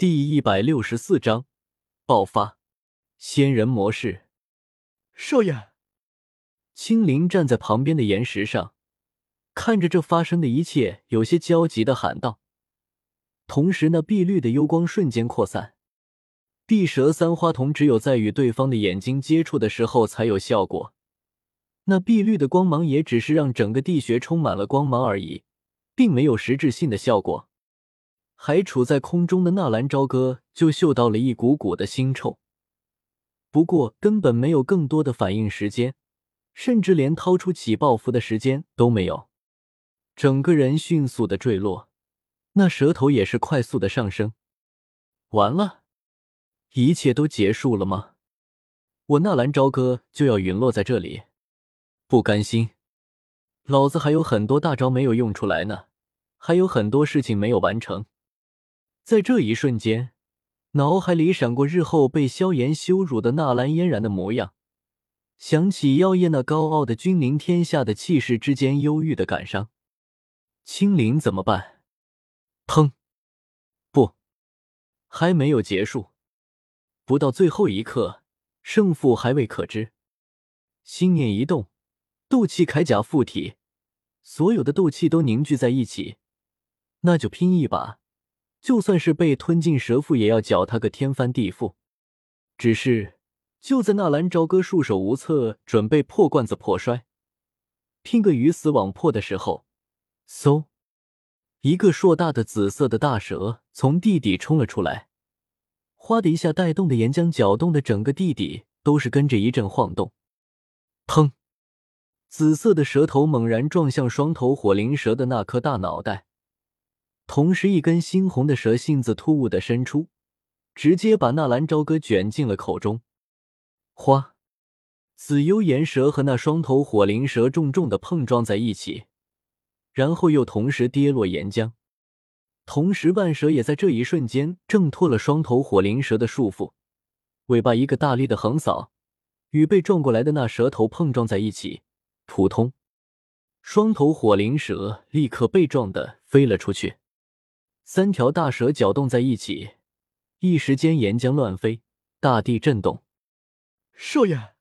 第一百六十四章爆发，仙人模式。少爷，青灵站在旁边的岩石上，看着这发生的一切，有些焦急的喊道。同时，那碧绿的幽光瞬间扩散。碧蛇三花瞳只有在与对方的眼睛接触的时候才有效果，那碧绿的光芒也只是让整个地穴充满了光芒而已，并没有实质性的效果。还处在空中的纳兰朝歌就嗅到了一股股的腥臭，不过根本没有更多的反应时间，甚至连掏出起爆符的时间都没有，整个人迅速的坠落，那舌头也是快速的上升。完了，一切都结束了吗？我纳兰朝歌就要陨落在这里，不甘心，老子还有很多大招没有用出来呢，还有很多事情没有完成。在这一瞬间，脑海里闪过日后被萧炎羞辱的纳兰嫣然的模样，想起妖夜那高傲的君临天下的气势之间忧郁的感伤。青灵怎么办？砰！不，还没有结束，不到最后一刻，胜负还未可知。心念一动，斗气铠甲附体，所有的斗气都凝聚在一起，那就拼一把。就算是被吞进蛇腹，也要搅他个天翻地覆。只是就在纳兰朝歌束手无策，准备破罐子破摔，拼个鱼死网破的时候，嗖，一个硕大的紫色的大蛇从地底冲了出来，哗的一下，带动的岩浆搅动的整个地底都是跟着一阵晃动。砰！紫色的蛇头猛然撞向双头火灵蛇的那颗大脑袋。同时，一根猩红的蛇信子突兀的伸出，直接把纳兰朝歌卷进了口中。哗！紫幽岩蛇和那双头火灵蛇重重的碰撞在一起，然后又同时跌落岩浆。同时，万蛇也在这一瞬间挣脱了双头火灵蛇的束缚，尾巴一个大力的横扫，与被撞过来的那蛇头碰撞在一起，扑通！双头火灵蛇立刻被撞的飞了出去。三条大蛇搅动在一起，一时间岩浆乱飞，大地震动。少爷，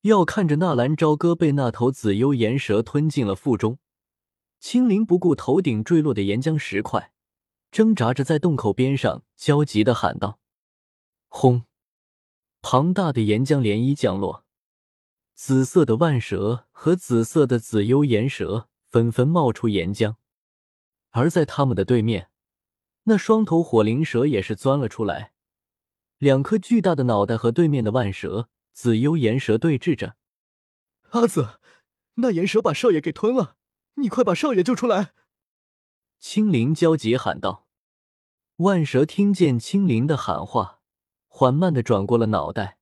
要看着纳兰朝歌被那头紫幽岩蛇吞进了腹中，青灵不顾头顶坠落的岩浆石块，挣扎着在洞口边上焦急的喊道：“轰！”庞大的岩浆涟漪降落，紫色的万蛇和紫色的紫幽岩蛇纷纷冒出岩浆。而在他们的对面，那双头火灵蛇也是钻了出来，两颗巨大的脑袋和对面的万蛇紫幽岩蛇对峙着。阿紫，那岩蛇把少爷给吞了，你快把少爷救出来！青灵焦急喊道。万蛇听见青灵的喊话，缓慢的转过了脑袋，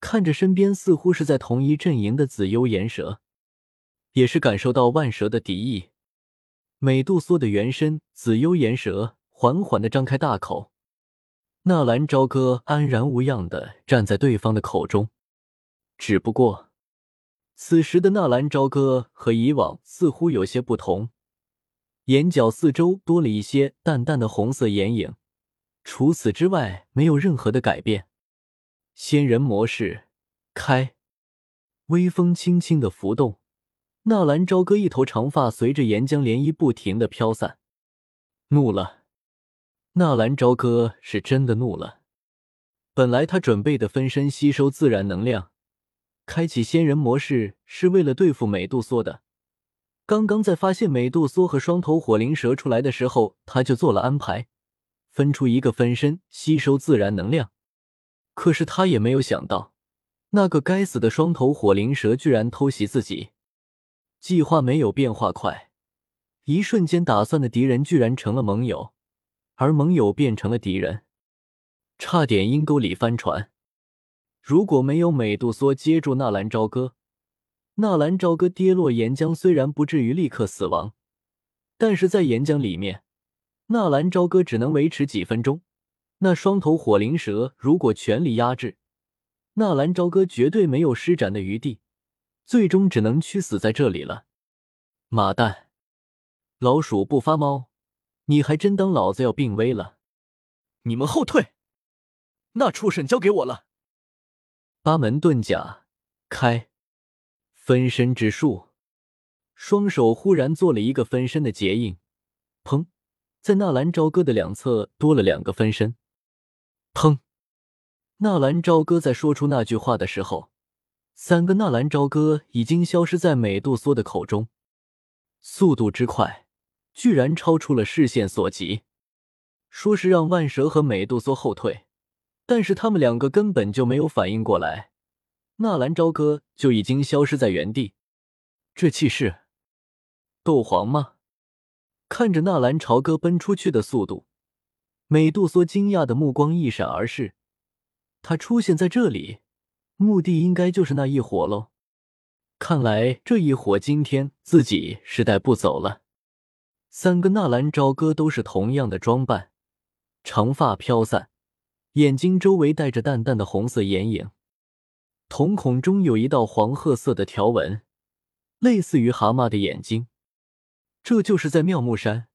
看着身边似乎是在同一阵营的紫幽岩蛇，也是感受到万蛇的敌意。美杜莎的原身紫幽岩蛇缓缓的张开大口，纳兰朝歌安然无恙的站在对方的口中。只不过，此时的纳兰朝歌和以往似乎有些不同，眼角四周多了一些淡淡的红色眼影，除此之外没有任何的改变。仙人模式开，微风轻轻的浮动。纳兰朝歌一头长发随着岩浆涟漪不停的飘散，怒了。纳兰朝歌是真的怒了。本来他准备的分身吸收自然能量，开启仙人模式是为了对付美杜莎的。刚刚在发现美杜莎和双头火灵蛇出来的时候，他就做了安排，分出一个分身吸收自然能量。可是他也没有想到，那个该死的双头火灵蛇居然偷袭自己。计划没有变化快，一瞬间打算的敌人居然成了盟友，而盟友变成了敌人，差点阴沟里翻船。如果没有美杜莎接住纳兰朝歌，纳兰朝歌跌落岩浆虽然不至于立刻死亡，但是在岩浆里面，纳兰朝歌只能维持几分钟。那双头火灵蛇如果全力压制，纳兰朝歌绝对没有施展的余地。最终只能屈死在这里了。马蛋，老鼠不发猫，你还真当老子要病危了？你们后退。那畜生交给我了。八门遁甲开，分身之术，双手忽然做了一个分身的结印，砰，在纳兰朝歌的两侧多了两个分身。砰！纳兰朝歌在说出那句话的时候，三个纳兰朝歌已经消失在美杜莎的口中，速度之快，居然超出了视线所及。说是让万蛇和美杜莎后退。但是他们两个根本就没有反应过来，纳兰朝歌就已经消失在原地。这气势，斗皇吗？看着纳兰朝歌奔出去的速度，美杜莎惊讶的目光一闪而逝。他出现在这里，目的应该就是那一伙喽。看来这一伙今天自己是带不走了。三个纳兰朝歌都是同样的装扮，长发飘散。眼睛周围带着淡淡的红色眼影，瞳孔中有一道黄褐色的条纹，类似于蛤蟆的眼睛。这就是在妙木山，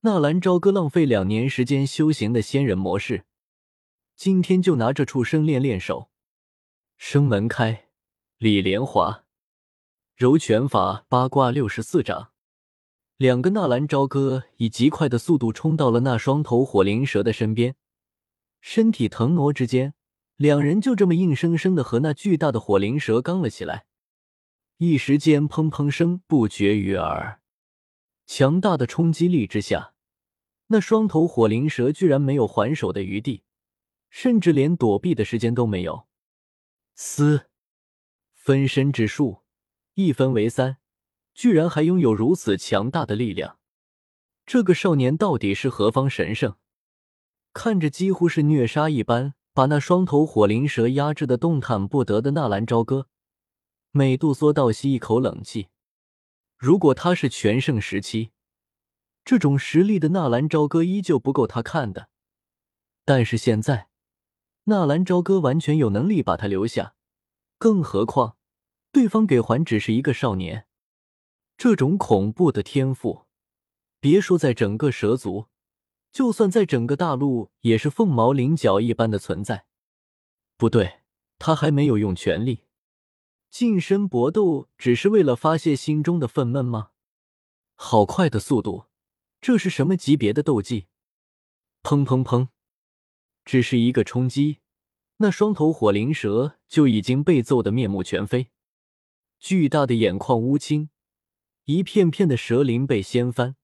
纳兰朝歌浪费两年时间修行的仙人模式。今天就拿这畜生练练手。生门开，李莲华，柔拳法八卦六十四掌。两个纳兰朝歌以极快的速度冲到了那双头火灵蛇的身边。身体腾挪之间，两人就这么硬生生的和那巨大的火灵蛇刚了起来。一时间，砰砰声不绝于耳。强大的冲击力之下，那双头火灵蛇居然没有还手的余地，甚至连躲避的时间都没有。嘶！分身之术，一分为三，居然还拥有如此强大的力量。这个少年到底是何方神圣？看着几乎是虐杀一般把那双头火灵蛇压制的动弹不得的纳兰朝歌，美杜莎倒吸一口冷气。如果他是全盛时期，这种实力的纳兰朝歌依旧不够他看的。但是现在，纳兰朝歌完全有能力把他留下，更何况对方给还只是一个少年。这种恐怖的天赋，别说在整个蛇族。就算在整个大陆，也是凤毛麟角一般的存在。不对，他还没有用全力，近身搏斗只是为了发泄心中的愤懑吗？好快的速度，这是什么级别的斗技？砰砰砰！只是一个冲击，那双头火灵蛇就已经被揍得面目全非，巨大的眼眶乌青，一片片的蛇鳞被掀翻、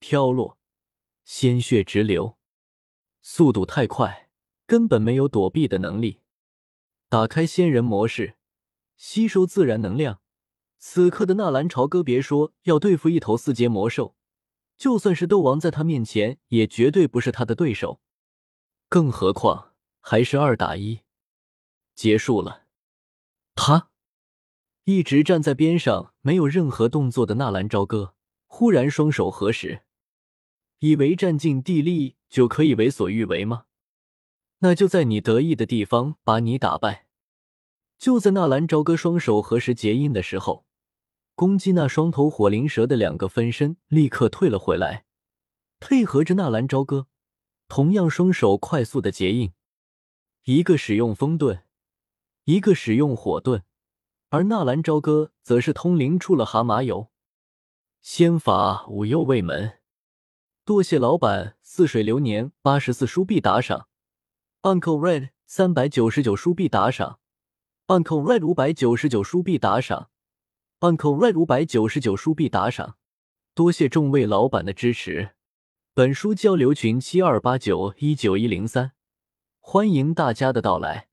飘落。鲜血直流，速度太快，根本没有躲避的能力。打开仙人模式，吸收自然能量。此刻的纳兰朝歌，别说要对付一头四阶魔兽，就算是斗王，在他面前也绝对不是他的对手。更何况还是二打一，结束了。他一直站在边上，没有任何动作的纳兰朝歌，忽然双手合十。以为占尽地利就可以为所欲为吗？那就在你得意的地方把你打败。就在纳兰朝歌双手合十结印的时候，攻击那双头火灵蛇的两个分身立刻退了回来，配合着纳兰朝歌，同样双手快速的结印，一个使用风遁，一个使用火遁，而纳兰朝歌则是通灵出了蛤蟆油，仙法五右卫门。多谢老板似水流年八十四书币打赏，Uncle Red 三百九十九书币打赏，Uncle Red 五百九十九书币打赏，Uncle Red 五百九十九书币打赏，多谢众位老板的支持。本书交流群七二八九一九一零三，欢迎大家的到来。